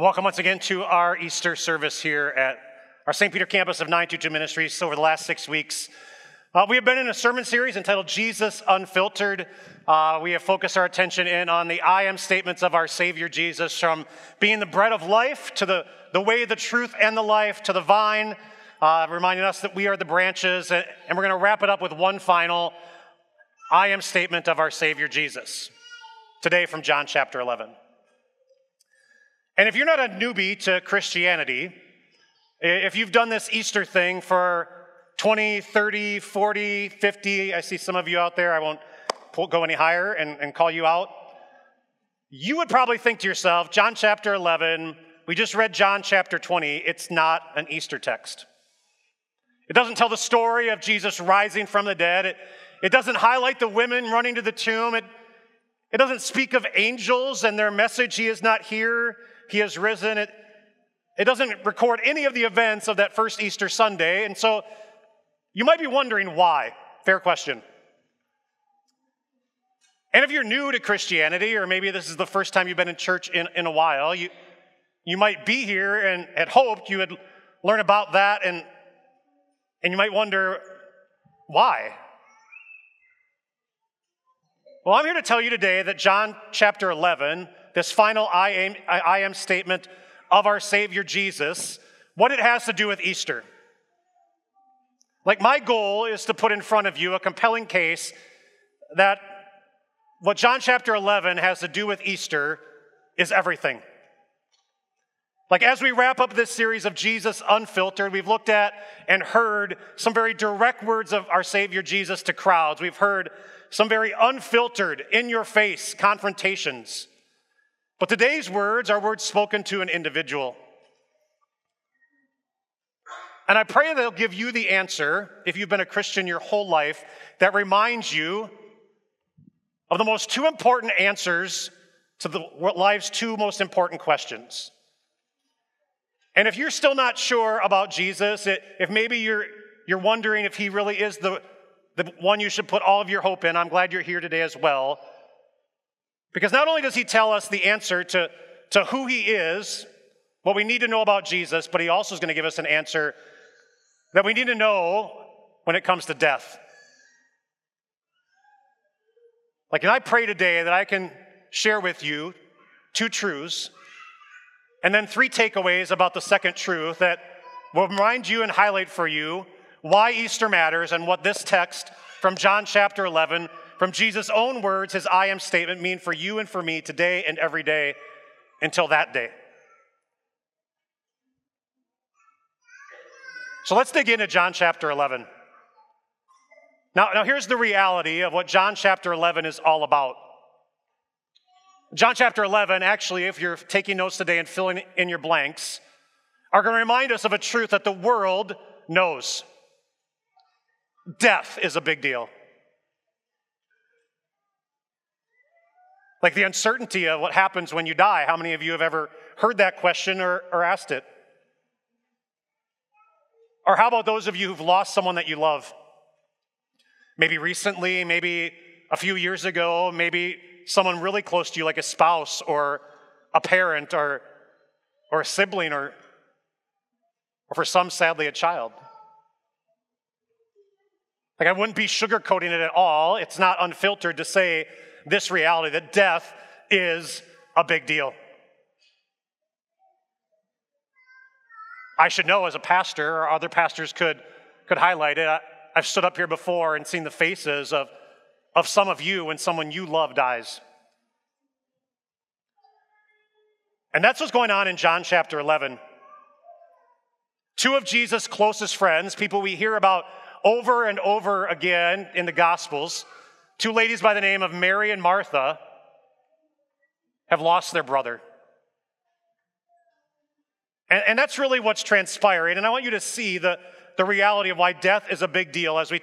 Welcome once again to our Easter service here at our St. Peter campus of 922 Ministries. Over the last six weeks, uh, we have been in a sermon series entitled Jesus Unfiltered. Uh, we have focused our attention in on the I am statements of our Savior Jesus, from being the bread of life to the, the way, the truth, and the life to the vine, uh, reminding us that we are the branches. And we're going to wrap it up with one final I am statement of our Savior Jesus. Today from John chapter 11. And if you're not a newbie to Christianity, if you've done this Easter thing for 20, 30, 40, 50, I see some of you out there, I won't go any higher and, and call you out. You would probably think to yourself, John chapter 11, we just read John chapter 20, it's not an Easter text. It doesn't tell the story of Jesus rising from the dead. It, it doesn't highlight the women running to the tomb. It, it doesn't speak of angels and their message, He is not here he has risen. It, it doesn't record any of the events of that first Easter Sunday. And so you might be wondering why. Fair question. And if you're new to Christianity, or maybe this is the first time you've been in church in, in a while, you, you might be here and had hoped you would learn about that, and, and you might wonder why. Well, I'm here to tell you today that John chapter 11 this final I am, I am statement of our Savior Jesus, what it has to do with Easter. Like, my goal is to put in front of you a compelling case that what John chapter 11 has to do with Easter is everything. Like, as we wrap up this series of Jesus Unfiltered, we've looked at and heard some very direct words of our Savior Jesus to crowds. We've heard some very unfiltered, in your face confrontations. But today's words are words spoken to an individual. And I pray they'll give you the answer, if you've been a Christian your whole life, that reminds you of the most two important answers to the life's two most important questions. And if you're still not sure about Jesus, if maybe you're, you're wondering if he really is the, the one you should put all of your hope in, I'm glad you're here today as well. Because not only does he tell us the answer to, to who he is, what we need to know about Jesus, but he also is going to give us an answer that we need to know when it comes to death. Like, and I pray today that I can share with you two truths and then three takeaways about the second truth that will remind you and highlight for you why Easter matters and what this text from John chapter 11 from Jesus' own words, his I am statement mean for you and for me today and every day until that day. So let's dig into John chapter 11. Now, now here's the reality of what John chapter 11 is all about. John chapter 11, actually, if you're taking notes today and filling in your blanks, are going to remind us of a truth that the world knows. Death is a big deal. Like the uncertainty of what happens when you die. How many of you have ever heard that question or, or asked it? Or how about those of you who've lost someone that you love? Maybe recently, maybe a few years ago, maybe someone really close to you, like a spouse or a parent or, or a sibling or, or for some, sadly, a child. Like, I wouldn't be sugarcoating it at all. It's not unfiltered to say this reality that death is a big deal. I should know as a pastor, or other pastors could, could highlight it. I, I've stood up here before and seen the faces of, of some of you when someone you love dies. And that's what's going on in John chapter 11. Two of Jesus' closest friends, people we hear about over and over again in the Gospels, Two ladies by the name of Mary and Martha have lost their brother. And, and, that's really what's transpiring. And I want you to see the, the reality of why death is a big deal as we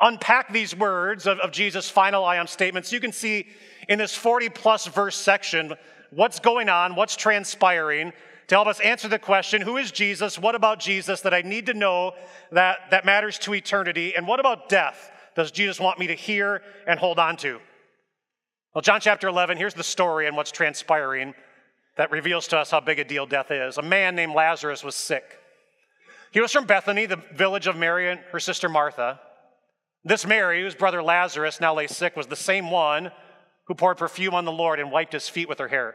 unpack these words of, of Jesus' final I am statements. You can see in this 40 plus verse section what's going on, what's transpiring to help us answer the question who is Jesus? What about Jesus that I need to know that, that matters to eternity? And what about death? Does Jesus want me to hear and hold on to? Well, John chapter 11, here's the story and what's transpiring. that reveals to us how big a deal death is. A man named Lazarus was sick. He was from Bethany, the village of Mary and her sister Martha. This Mary, whose brother Lazarus now lay sick, was the same one who poured perfume on the Lord and wiped his feet with her hair.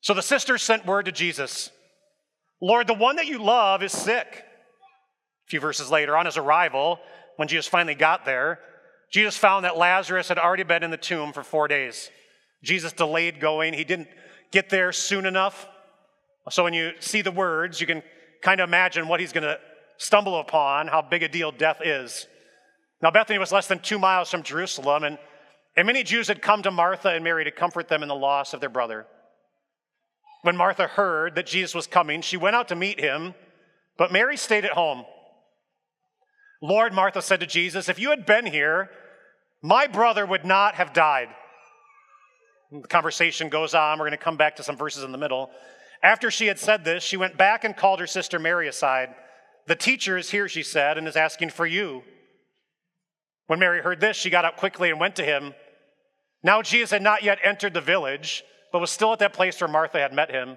So the sisters sent word to Jesus Lord, the one that you love is sick. A few verses later, on his arrival, when Jesus finally got there, Jesus found that Lazarus had already been in the tomb for four days. Jesus delayed going. He didn't get there soon enough. So when you see the words, you can kind of imagine what he's going to stumble upon, how big a deal death is. Now, Bethany was less than two miles from Jerusalem, and, and many Jews had come to Martha and Mary to comfort them in the loss of their brother. When Martha heard that Jesus was coming, she went out to meet him, but Mary stayed at home. Lord, Martha said to Jesus, if you had been here, my brother would not have died. The conversation goes on. We're going to come back to some verses in the middle. After she had said this, she went back and called her sister Mary aside. The teacher is here, she said, and is asking for you. When Mary heard this, she got up quickly and went to him. Now Jesus had not yet entered the village, but was still at that place where Martha had met him.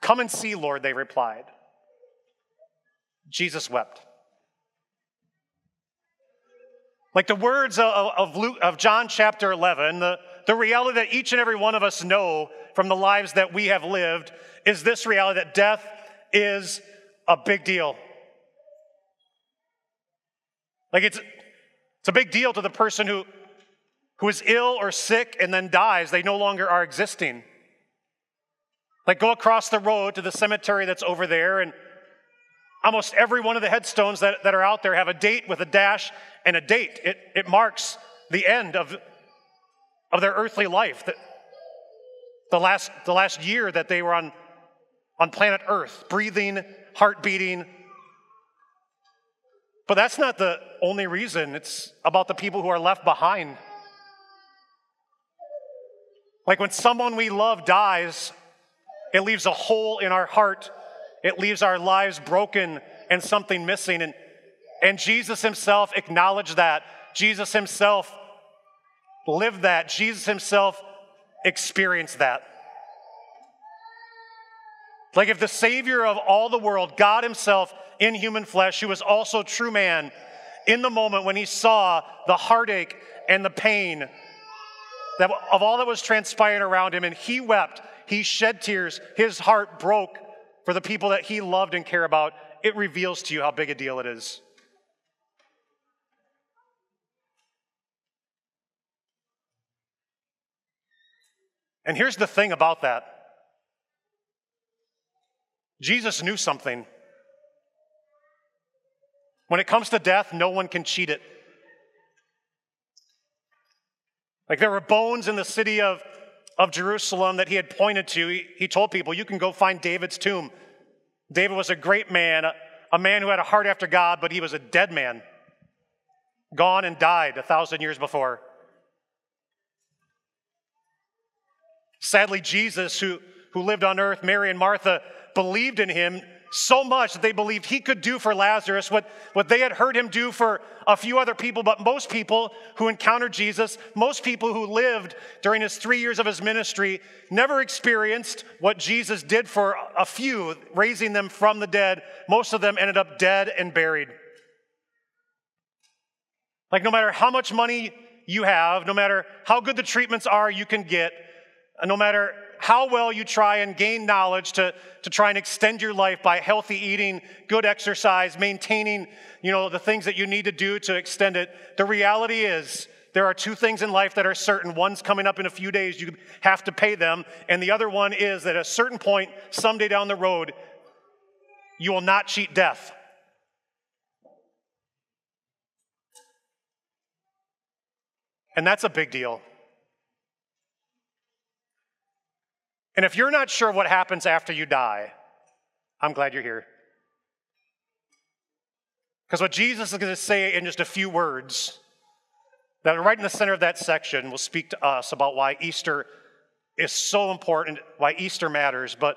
Come and see, Lord, they replied. Jesus wept. Like the words of, of, Luke, of John chapter 11, the, the reality that each and every one of us know from the lives that we have lived is this reality that death is a big deal. Like it's, it's a big deal to the person who, who is ill or sick and then dies. They no longer are existing. Like go across the road to the cemetery that's over there, and almost every one of the headstones that, that are out there have a date with a dash and a date. It, it marks the end of, of their earthly life, the, the, last, the last year that they were on, on planet Earth, breathing, heart beating. But that's not the only reason, it's about the people who are left behind. Like when someone we love dies, it leaves a hole in our heart. It leaves our lives broken and something missing. And, and Jesus himself acknowledged that. Jesus himself lived that. Jesus himself experienced that. Like if the Savior of all the world, God Himself in human flesh, who was also true man, in the moment when He saw the heartache and the pain that, of all that was transpiring around Him, and He wept, he shed tears. His heart broke for the people that he loved and cared about. It reveals to you how big a deal it is. And here's the thing about that Jesus knew something. When it comes to death, no one can cheat it. Like there were bones in the city of of Jerusalem that he had pointed to, he, he told people, You can go find David's tomb. David was a great man, a, a man who had a heart after God, but he was a dead man, gone and died a thousand years before. Sadly, Jesus, who, who lived on earth, Mary and Martha believed in him, so much that they believed he could do for Lazarus what, what they had heard him do for a few other people, but most people who encountered Jesus, most people who lived during his three years of his ministry, never experienced what Jesus did for a few, raising them from the dead. Most of them ended up dead and buried. Like, no matter how much money you have, no matter how good the treatments are you can get, no matter how well you try and gain knowledge to, to try and extend your life by healthy eating, good exercise, maintaining, you know, the things that you need to do to extend it. The reality is there are two things in life that are certain. One's coming up in a few days, you have to pay them. And the other one is that at a certain point, someday down the road, you will not cheat death. And that's a big deal. And if you're not sure what happens after you die, I'm glad you're here. Because what Jesus is going to say in just a few words, that are right in the center of that section, will speak to us about why Easter is so important, why Easter matters. But,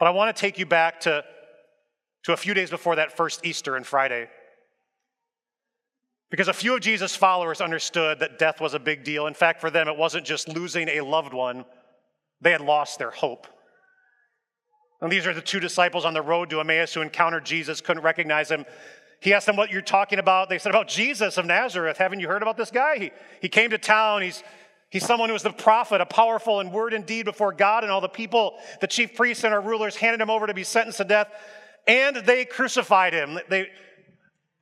but I want to take you back to, to a few days before that first Easter and Friday. Because a few of Jesus' followers understood that death was a big deal. In fact, for them, it wasn't just losing a loved one, they had lost their hope. And these are the two disciples on the road to Emmaus who encountered Jesus, couldn't recognize him. He asked them what you're talking about. They said, About Jesus of Nazareth. Haven't you heard about this guy? He, he came to town. He's, he's someone who was the prophet, a powerful in word and deed before God and all the people. The chief priests and our rulers handed him over to be sentenced to death, and they crucified him. They,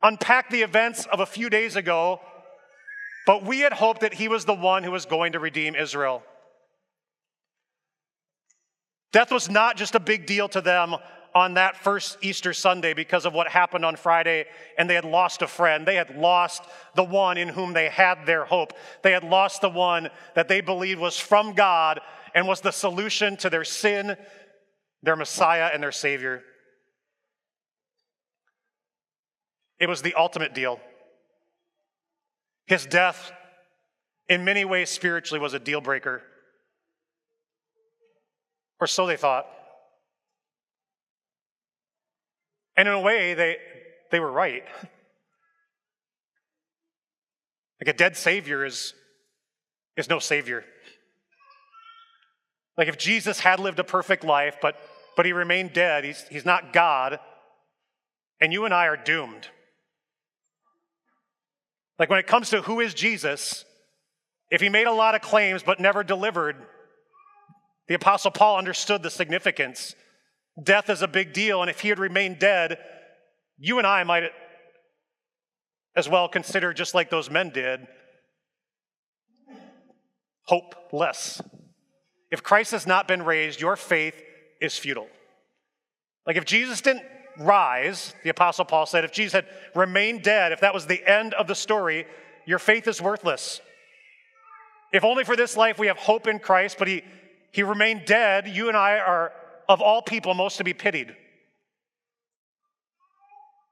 unpacked the events of a few days ago, but we had hoped that he was the one who was going to redeem Israel. Death was not just a big deal to them on that first Easter Sunday because of what happened on Friday, and they had lost a friend. They had lost the one in whom they had their hope. They had lost the one that they believed was from God and was the solution to their sin, their Messiah, and their Savior. It was the ultimate deal. His death, in many ways spiritually, was a deal breaker. Or so they thought. And in a way, they, they were right. Like a dead Savior is, is no Savior. Like if Jesus had lived a perfect life, but, but he remained dead, he's, he's not God, and you and I are doomed. Like when it comes to who is Jesus, if he made a lot of claims but never delivered, the Apostle Paul understood the significance. Death is a big deal, and if he had remained dead, you and I might as well consider, just like those men did, hopeless. If Christ has not been raised, your faith is futile. Like if Jesus didn't rise, the Apostle Paul said, if Jesus had remained dead, if that was the end of the story, your faith is worthless. If only for this life we have hope in Christ, but he, he remained dead, you and I are, of all people, most to be pitied.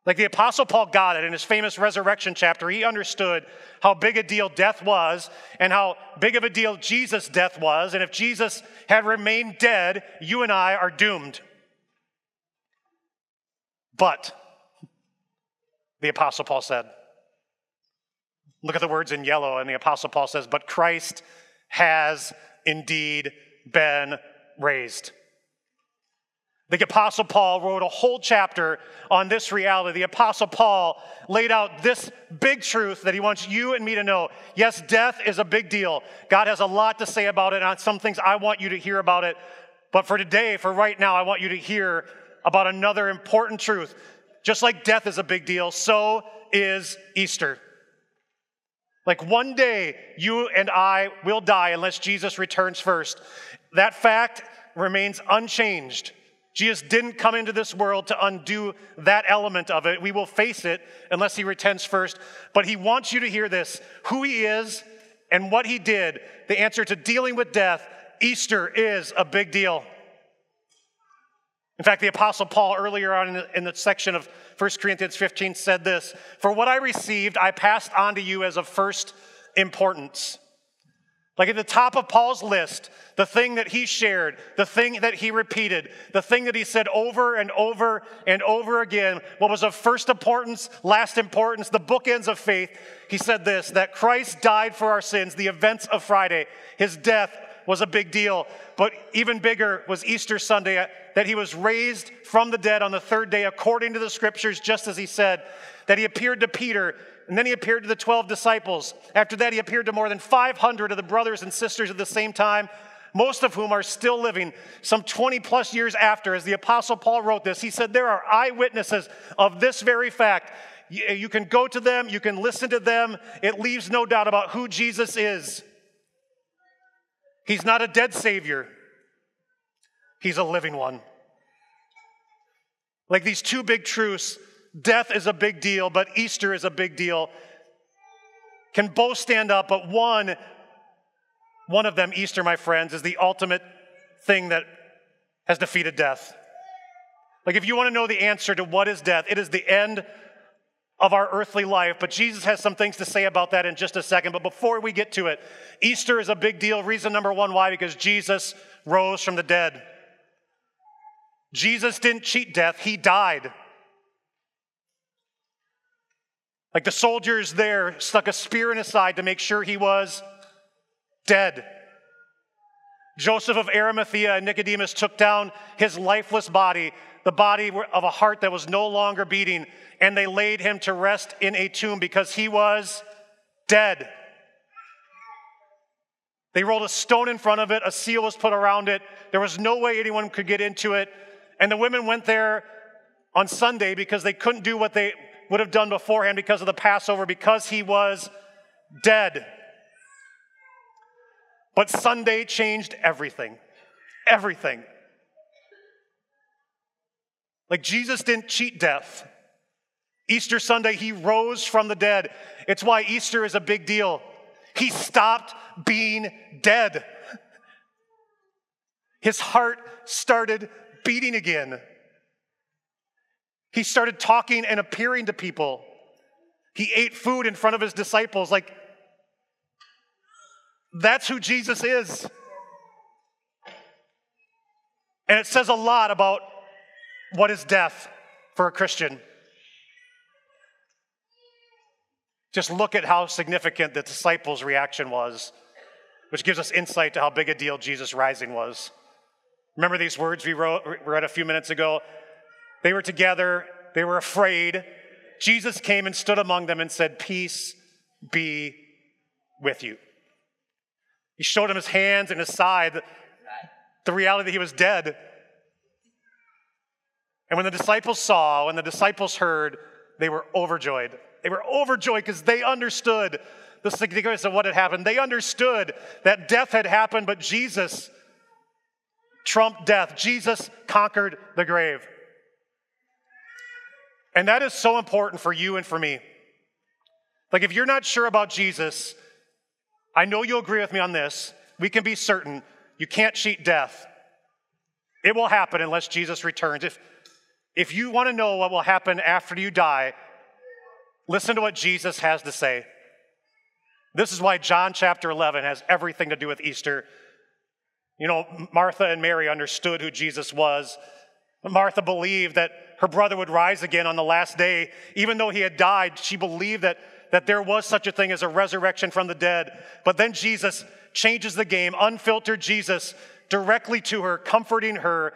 Like the Apostle Paul got it in his famous resurrection chapter. He understood how big a deal death was and how big of a deal Jesus' death was. And if Jesus had remained dead, you and I are doomed. But, the Apostle Paul said, look at the words in yellow, and the Apostle Paul says, But Christ has indeed been raised. The Apostle Paul wrote a whole chapter on this reality. The Apostle Paul laid out this big truth that he wants you and me to know. Yes, death is a big deal. God has a lot to say about it, and some things I want you to hear about it. But for today, for right now, I want you to hear about another important truth. Just like death is a big deal, so is Easter. Like one day, you and I will die unless Jesus returns first. That fact remains unchanged. Jesus didn't come into this world to undo that element of it. We will face it unless he returns first. But he wants you to hear this who he is and what he did. The answer to dealing with death, Easter is a big deal. In fact, the Apostle Paul, earlier on in the, section of 1 Corinthians 15, said this For what I received, I passed on to you as of first importance. Like at the top of Paul's list, the thing that he shared, the thing that he repeated, the thing that he said over and over and over again, what was of first importance, last importance, the bookends of faith, he said this that Christ died for our sins, the events of Friday, his death, was a big deal. But even bigger was Easter Sunday, that he was raised from the dead on the third day, according to the scriptures, just as he said, that he appeared to Peter, and then he appeared to the 12 disciples. After that, he appeared to more than 500 of the brothers and sisters at the same time, most of whom are still living some 20 plus years after. As the Apostle Paul wrote this, he said, There are eyewitnesses of this very fact. You can go to them, you can listen to them. It leaves no doubt about who Jesus is. He's not a dead Savior, He's a living one. Like these two big truths death is a big deal, but Easter is a big deal can both stand up, but one, one of them, Easter, my friends, is the ultimate thing that has defeated death. Like, if you want to know the answer to what is death, it is the end of our earthly life. But Jesus has some things to say about that in just a second. But before we get to it, Easter is a big deal. Reason number one why? Because Jesus rose from the dead. Jesus didn't cheat death, he died. Like the soldiers there stuck a spear in his side to make sure he was dead. Joseph of Arimathea and Nicodemus took down his lifeless body, the body of a heart that was no longer beating, and they laid him to rest in a tomb because he was dead. They rolled a stone in front of it, a seal was put around it. There was no way anyone could get into it. And the women went there on Sunday because they couldn't do what they would have done beforehand because of the Passover, because he was dead. But Sunday changed everything. Everything. Like Jesus didn't cheat death. Easter Sunday, he rose from the dead. It's why Easter is a big deal. He stopped being dead. His heart started beating again. He started talking and appearing to people. He ate food in front of his disciples. Like, that's who Jesus is. And it says a lot about what is death for a Christian. Just look at how significant the disciples' reaction was, which gives us insight to how big a deal Jesus' rising was. Remember these words we wrote, read a few minutes ago? They were together, they were afraid. Jesus came and stood among them and said, Peace be with you. He showed him his hands and his side, the reality that he was dead. And when the disciples saw, when the disciples heard, they were overjoyed. They were overjoyed because they understood the significance of what had happened. They understood that death had happened, but Jesus trumped death. Jesus conquered the grave. And that is so important for you and for me. Like, if you're not sure about Jesus, I know you'll agree with me on this. We can be certain you can't cheat death. It will happen unless Jesus returns. If, if you want to know what will happen after you die, listen to what Jesus has to say. This is why John chapter 11 has everything to do with Easter. You know, Martha and Mary understood who Jesus was. Martha believed that her brother would rise again on the last day. Even though he had died, she believed that that there was such a thing as a resurrection from the dead. But then Jesus changes the game, unfiltered Jesus directly to her, comforting her,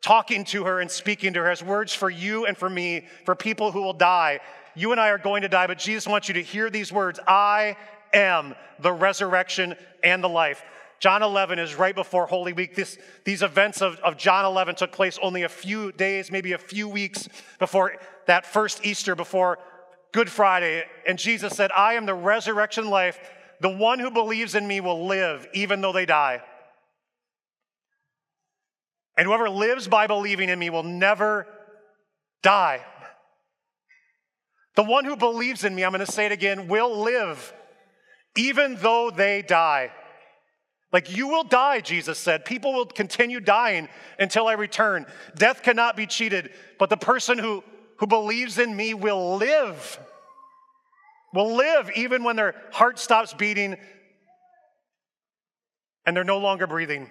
talking to her, and speaking to her as words for you and for me, for people who will die. You and I are going to die, but Jesus wants you to hear these words I am the resurrection and the life. John 11 is right before Holy Week. This, these events of, of John 11 took place only a few days, maybe a few weeks before that first Easter, before Good Friday, and Jesus said, I am the resurrection life. The one who believes in me will live even though they die. And whoever lives by believing in me will never die. The one who believes in me, I'm going to say it again, will live even though they die. Like you will die, Jesus said. People will continue dying until I return. Death cannot be cheated, but the person who who believes in me will live. Will live even when their heart stops beating and they're no longer breathing.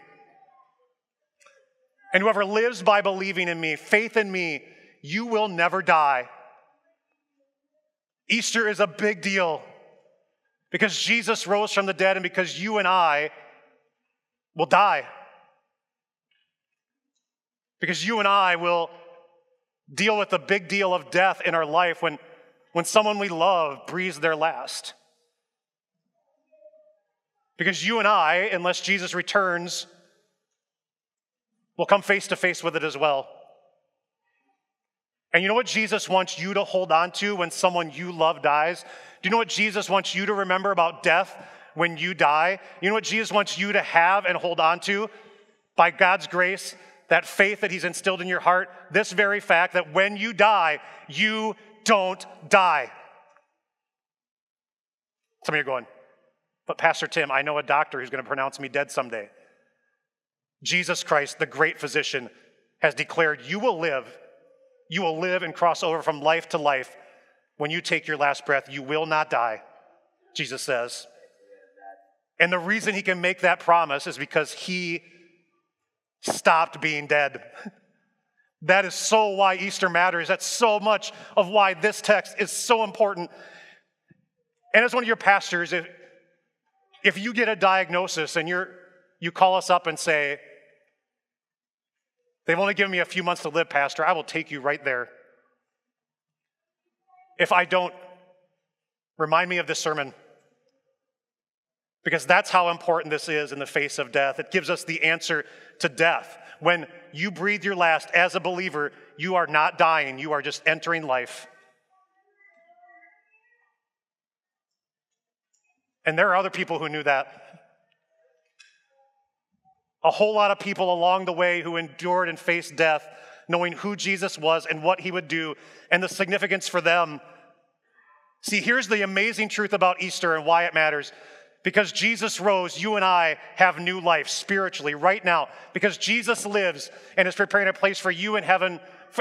And whoever lives by believing in me, faith in me, you will never die. Easter is a big deal because Jesus rose from the dead and because you and I will die. Because you and I will deal with the big deal of death in our life when, when someone we love breathes their last. Because you and I, unless Jesus returns, will come face to face with it as well. And you know what Jesus wants you to hold on to when someone you love dies? Do you know what Jesus wants you to remember about death when you die? You know what Jesus wants you to have and hold on to by God's grace? that faith that He's instilled in your heart, this very fact that when you die, you don't die. Some of you are going, but Pastor Tim, I know a doctor who's going to pronounce me dead someday. Jesus Christ, the great physician, has declared you will live. You will live and cross over from life to life. When you take your last breath, you will not die, Jesus says. And the reason he can make that promise is because he stopped being dead. That is so why Easter matters. That's so much of why this text is so important. And as one of your pastors, if, if you get a diagnosis and you're, you call us up and say, They've only given me a few months to live, Pastor, I will take you right there. If I don't, remind me of this sermon. Because that's how important this is in the face of death. It gives us the answer to death. When you breathe your last as a believer, you are not dying, you are just entering life. And there are other people who knew that. A whole lot of people along the way who endured and faced death, knowing who Jesus was and what he would do and the significance for them. See, here's the amazing truth about Easter and why it matters. Because Jesus rose, you and I have new life spiritually right now. Because Jesus lives and is preparing a place for you in heaven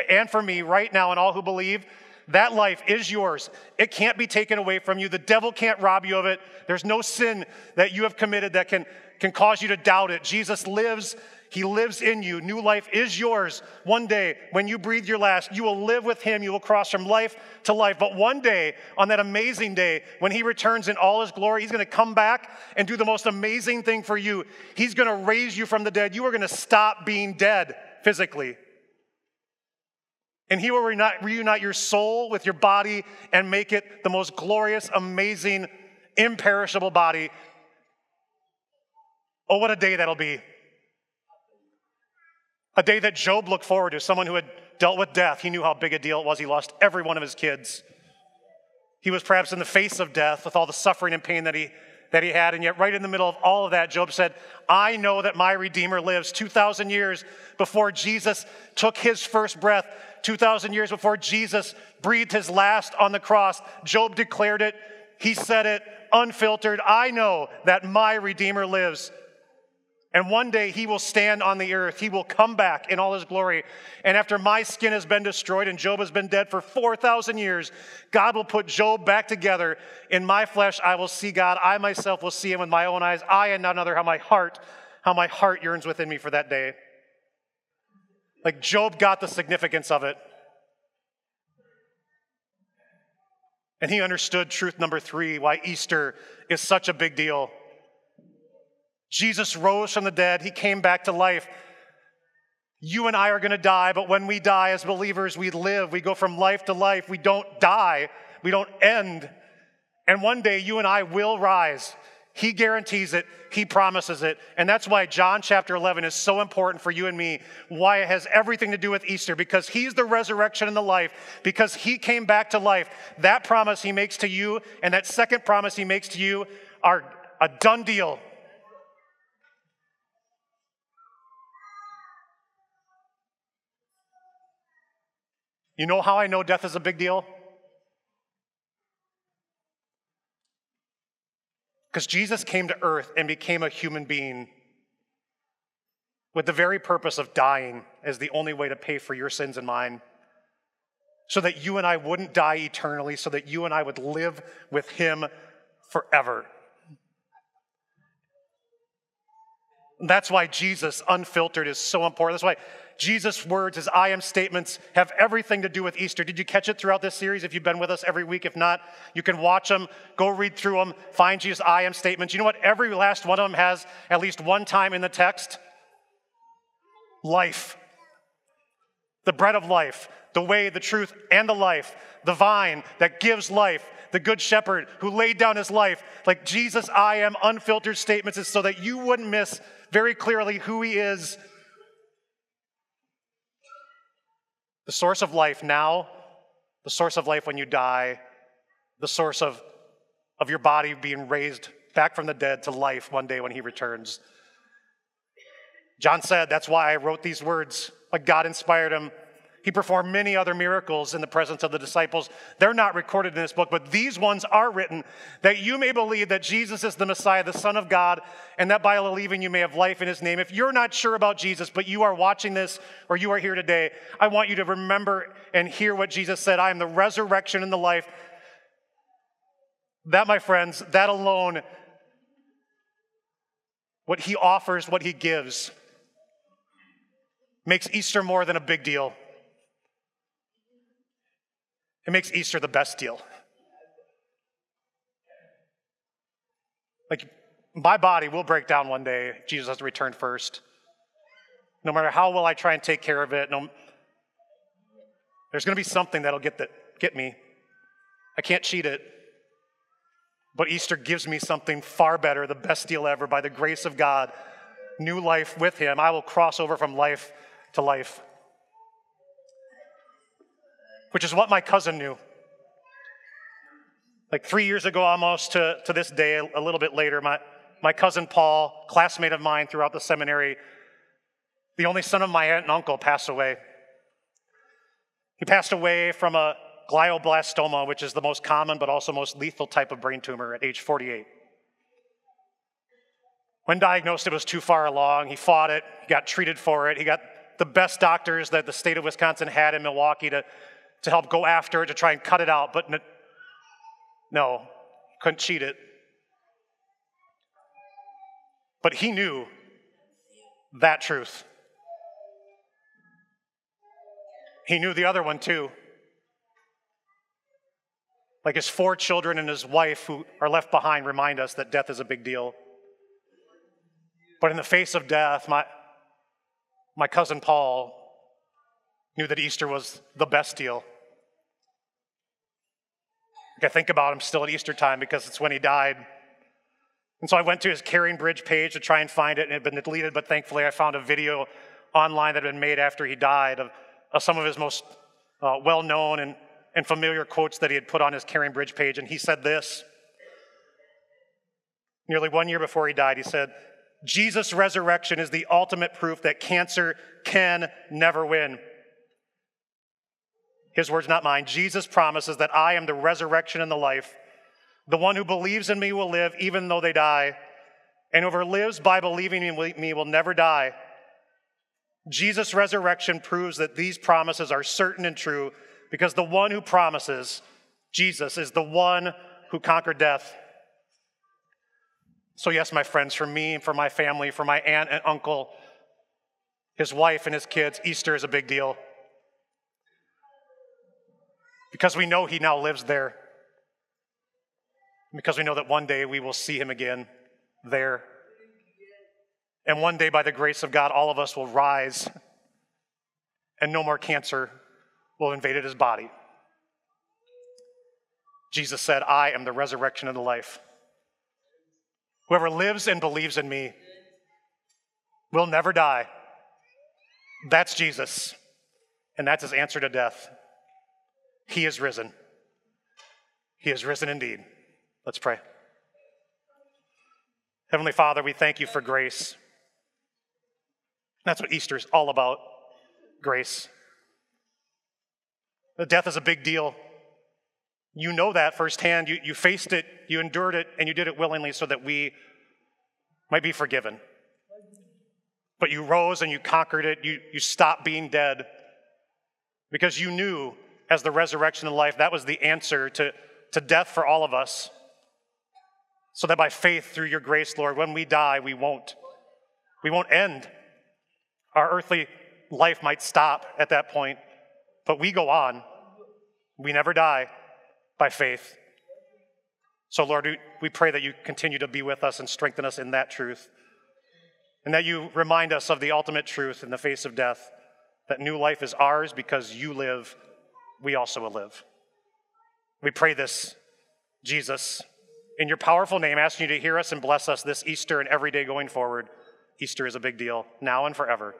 and for me right now and all who believe. That life is yours. It can't be taken away from you. The devil can't rob you of it. There's no sin that you have committed that can, can cause you to doubt it. Jesus lives. He lives in you. New life is yours. One day, when you breathe your last, you will live with Him. You will cross from life to life. But one day, on that amazing day, when He returns in all His glory, He's going to come back and do the most amazing thing for you. He's going to raise you from the dead. You are going to stop being dead physically. And he will reunite, your soul with your body and make it the most glorious, amazing, imperishable body. Oh, what a day that'll be. A day that Job looked forward to, someone who had dealt with death. He knew how big a deal it was. He lost every one of his kids. He was perhaps in the face of death with all the suffering and pain that he, that he had. And yet, right in the middle of all of that, Job said, I know that my Redeemer lives 2,000 years before Jesus took his first breath. 2,000 years before Jesus breathed his last on the cross. Job declared it, he said it unfiltered. I know that my Redeemer lives. And one day he will stand on the earth. He will come back in all his glory. And after my skin has been destroyed and Job has been dead for 4,000 years, God will put Job back together. In my flesh, I will see God. I myself will see him with my own eyes. I and none other, how my heart, how my heart yearns within me for that day. Like Job got the significance of it. And he understood truth number three why Easter is such a big deal. Jesus rose from the dead, he came back to life. You and I are going to die, but when we die as believers, we live. We go from life to life. We don't die, we don't end. And one day you and I will rise. He guarantees it, He promises it. And that's why John chapter 11 is so important for you and me, why it has everything to do with Easter, because He's the resurrection and the life, because He came back to life. That promise He makes to you and that second promise He makes to you are a done deal. You know how I know death is a big deal? Because Jesus came to earth and became a human being with the very purpose of dying as the only way to pay for your sins and mine. So that you and I wouldn't die eternally, so that you and I would live with Him forever. That's why Jesus, unfiltered, is so important. That's why Jesus' words, his I am statements, have everything to do with Easter. Did you catch it throughout this series? If you've been with us every week, if not, you can watch them, go read through them, find Jesus' I am statements. You know what? Every last one of them has at least one time in the text life. The bread of life, the way, the truth, and the life, the vine that gives life, the good shepherd who laid down his life. Like Jesus' I am unfiltered statements is so that you wouldn't miss very clearly who he is the source of life now, the source of life when you die, the source of, of your body being raised back from the dead to life one day when he returns. John said, That's why I wrote these words. Like God inspired him. He performed many other miracles in the presence of the disciples. They're not recorded in this book, but these ones are written that you may believe that Jesus is the Messiah, the Son of God, and that by believing you may have life in his name. If you're not sure about Jesus, but you are watching this or you are here today, I want you to remember and hear what Jesus said I am the resurrection and the life. That, my friends, that alone, what he offers, what he gives, makes Easter more than a big deal. It makes Easter the best deal. Like, my body will break down one day. Jesus has to return first. No matter how well I try and take care of it, no, there's going to be something that'll get, that, get me. I can't cheat it. But Easter gives me something far better, the best deal ever, by the grace of God. New life with Him. I will cross over from life to life which is what my cousin knew. Like three years ago, almost to, to this day, a little bit later, my, my cousin Paul, classmate of mine throughout the seminary, the only son of my aunt and uncle, passed away. He passed away from a glioblastoma, which is the most common but also most lethal type of brain tumor at age 48. When diagnosed, it was too far along. He fought it, he got treated for it. He got the best doctors that the state of Wisconsin had in Milwaukee to to help go after it, to try and cut it out, but no, couldn't cheat it. But he knew that truth. He knew the other one too. Like his four children and his wife who are left behind remind us that death is a big deal. But in the face of death, my, my cousin Paul knew that Easter was the best deal. I think about him still at Easter time because it's when he died. And so I went to his CaringBridge page to try and find it, and it had been deleted, but thankfully I found a video online that had been made after he died of, of some of his most uh, well known and, and familiar quotes that he had put on his CaringBridge page. And he said this nearly one year before he died, he said, Jesus' resurrection is the ultimate proof that cancer can never win. His words, not mine. Jesus promises that I am the resurrection and the life. The one who believes in me will live even though they die, and whoever lives by believing in me will never die. Jesus' resurrection proves that these promises are certain and true because the one who promises, Jesus, is the one who conquered death. So, yes, my friends, for me, for my family, for my aunt and uncle, his wife and his kids, Easter is a big deal because we know He now lives there. Because we know that one day we will see Him again there. And one day, by the grace of God, all of us will rise and no more cancer will invade his body. Jesus said, I am the resurrection and the life. Whoever lives and believes in me will never die. That's Jesus. And that's his answer to death. He is risen. He is risen indeed. Let's pray. Heavenly Father, we thank you for grace. That's what Easter is all about grace. The death is a big deal. You know that firsthand. You, you faced it, you endured it, and you did it willingly so that we might be forgiven. But you rose and you conquered it. You, you stopped being dead because you knew as the resurrection and life. That was the answer to, to death for all of us. So that by faith through your grace, Lord, when we die, we won't. We won't end. Our earthly life might stop at that point, but we go on. We never die by faith. So, Lord, we pray that you continue to be with us and strengthen us in that truth. And that you remind us of the ultimate truth in the face of death that new life is ours because you live we also will live. We pray this, Jesus, in your powerful name, asking you to hear us and bless us this Easter and every day going forward. Easter is a big deal, now and forever.